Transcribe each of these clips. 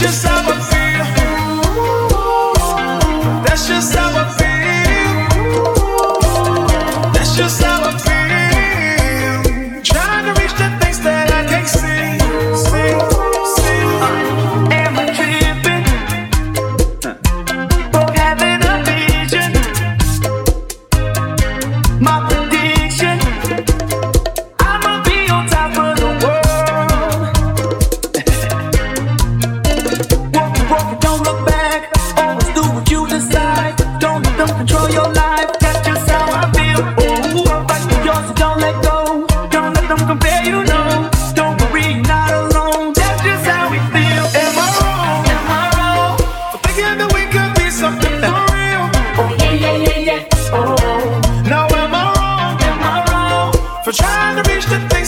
precious. for trying to reach the thing.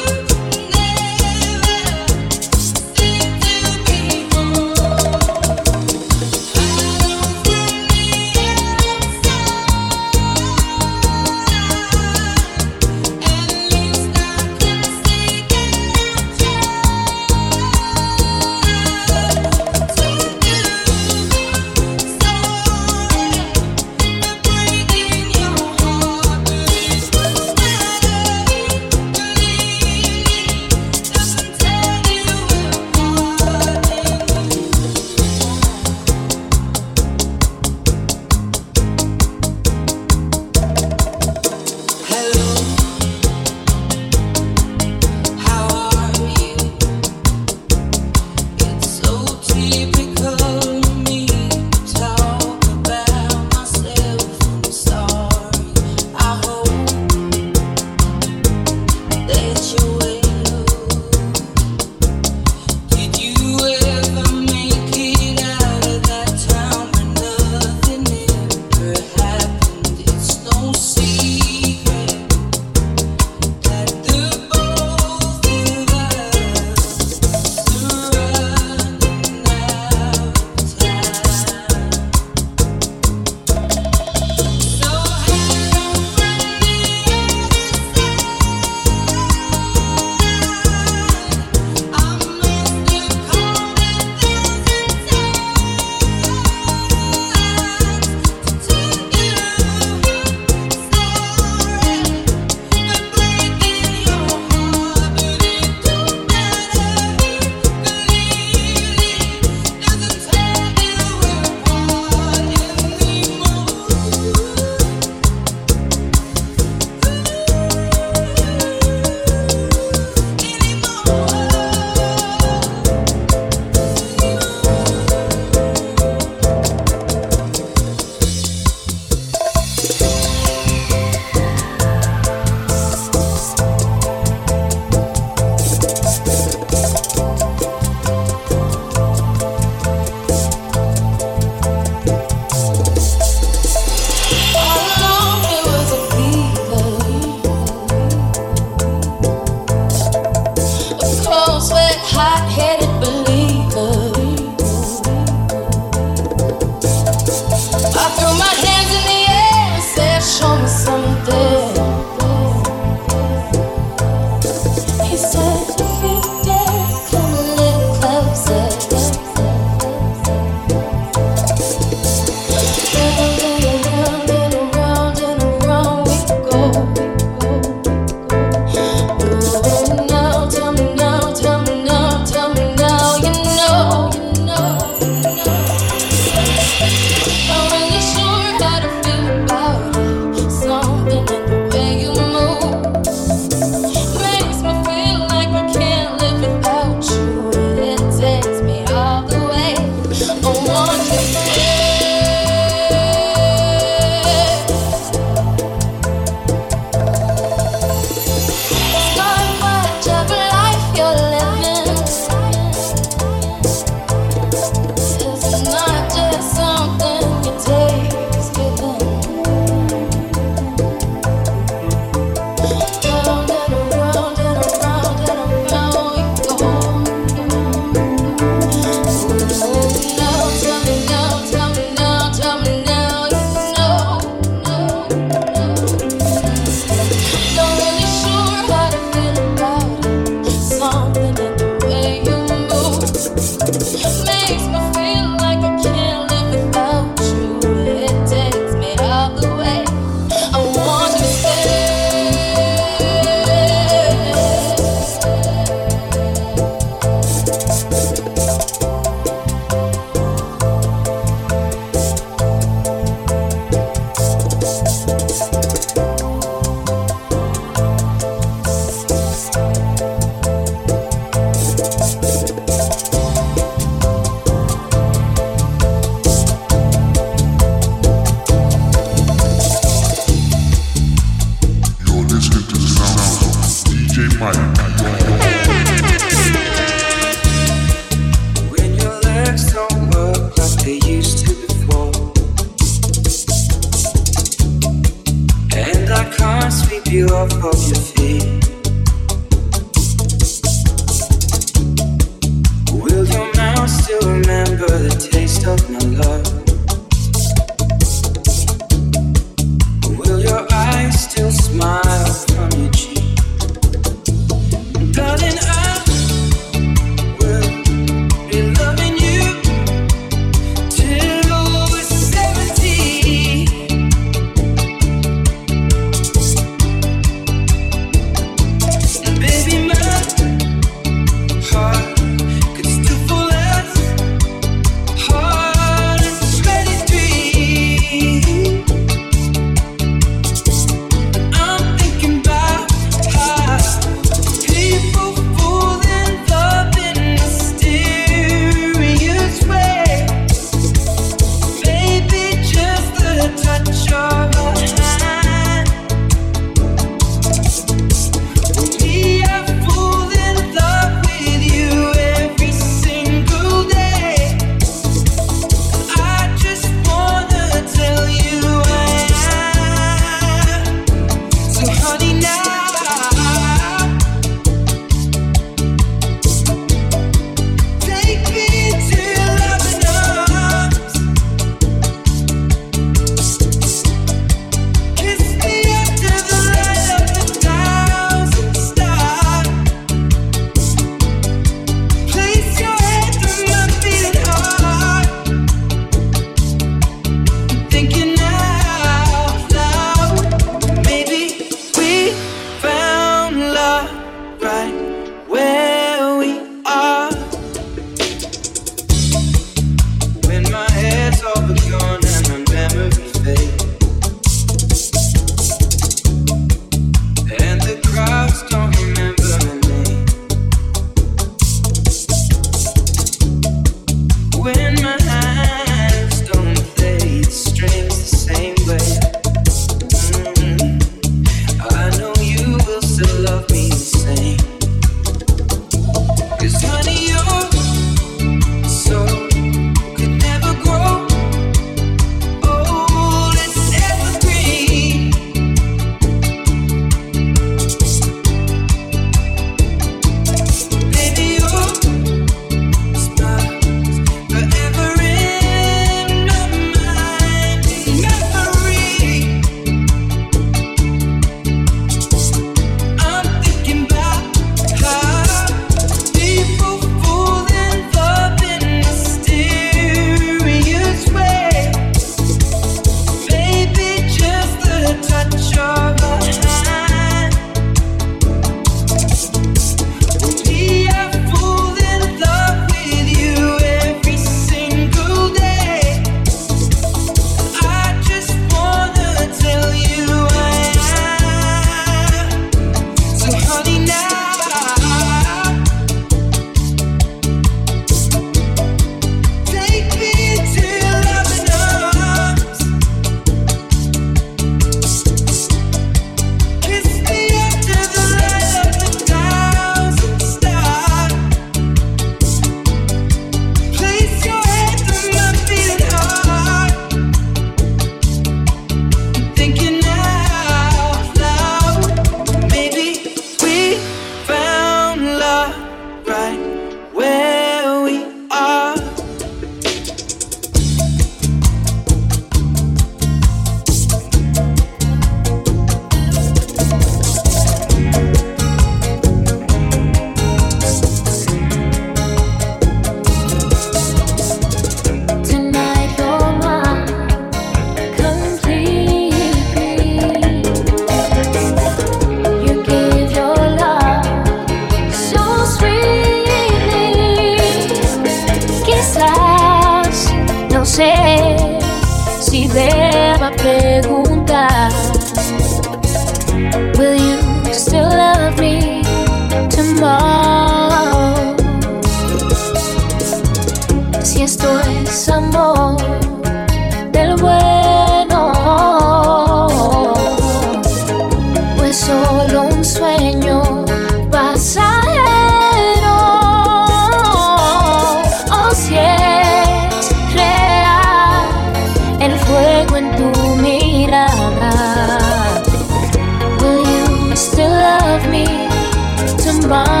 try.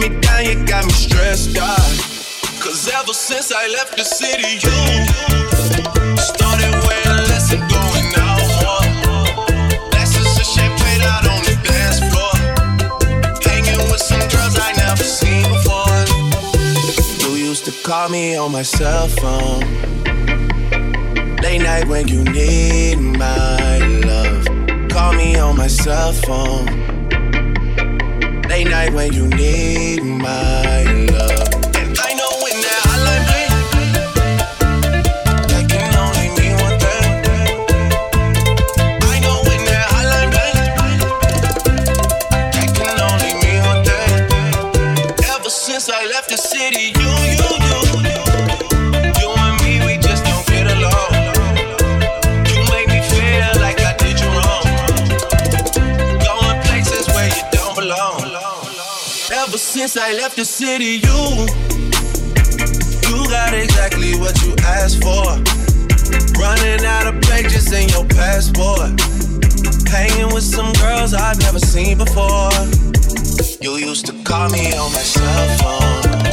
me down, you got me stressed out. Cause ever since I left the city, you started wearing less and going out more. That's just a shit played out on the dance floor. Hanging with some girls I never seen before. You used to call me on my cell phone. Late night when you need my love. Call me on my cell phone Night when you need my Since I left the city, you you got exactly what you asked for. Running out of pages in your passport. Hanging with some girls I've never seen before. You used to call me on my cell phone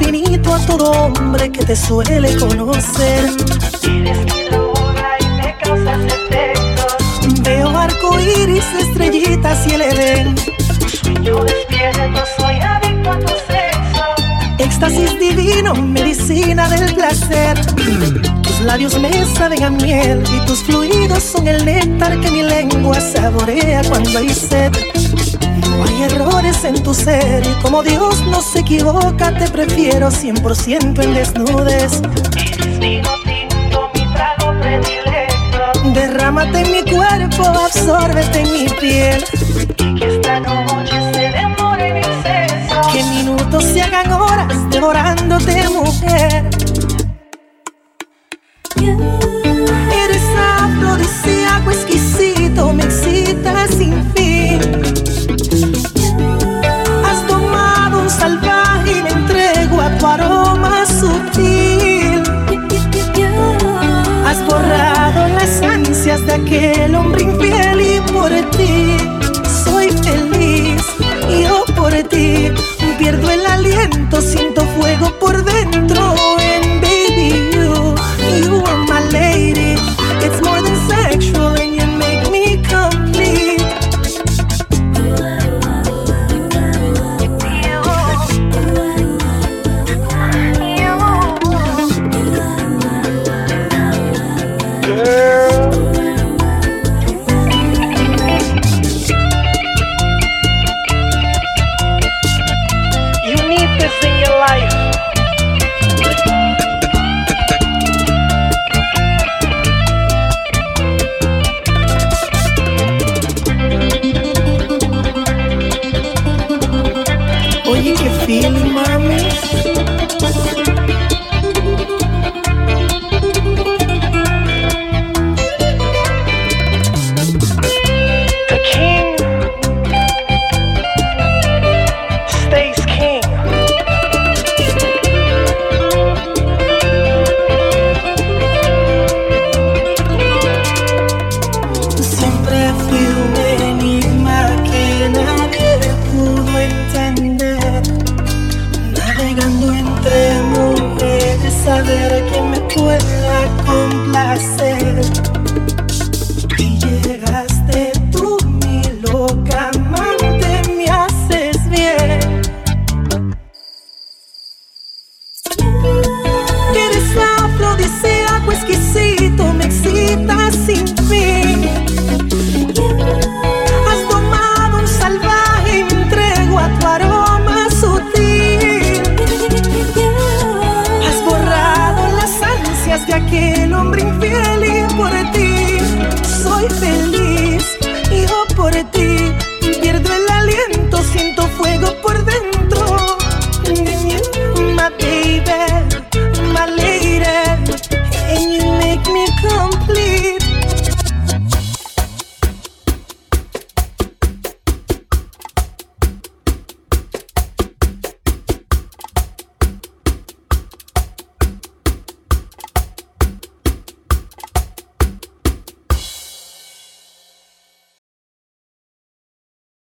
infinito a todo hombre que te suele conocer. Eres mi luna y me causas efectos. Veo arco iris, estrellitas y el edén. Sueño despierto, soy adicto a tu sexo. Éxtasis divino, medicina del placer. Tus labios me saben a miel y tus fluidos son el néctar que mi lengua saborea cuando hay sed. Errores en tu ser y como Dios no se equivoca, te prefiero 100% en desnudes. Vino tinto, mi trago predilecto. Derrámate en mi cuerpo, absórbete en mi piel. Y que esta noche se demore en exceso. Que minutos se hagan horas devorándote, mujer. Eres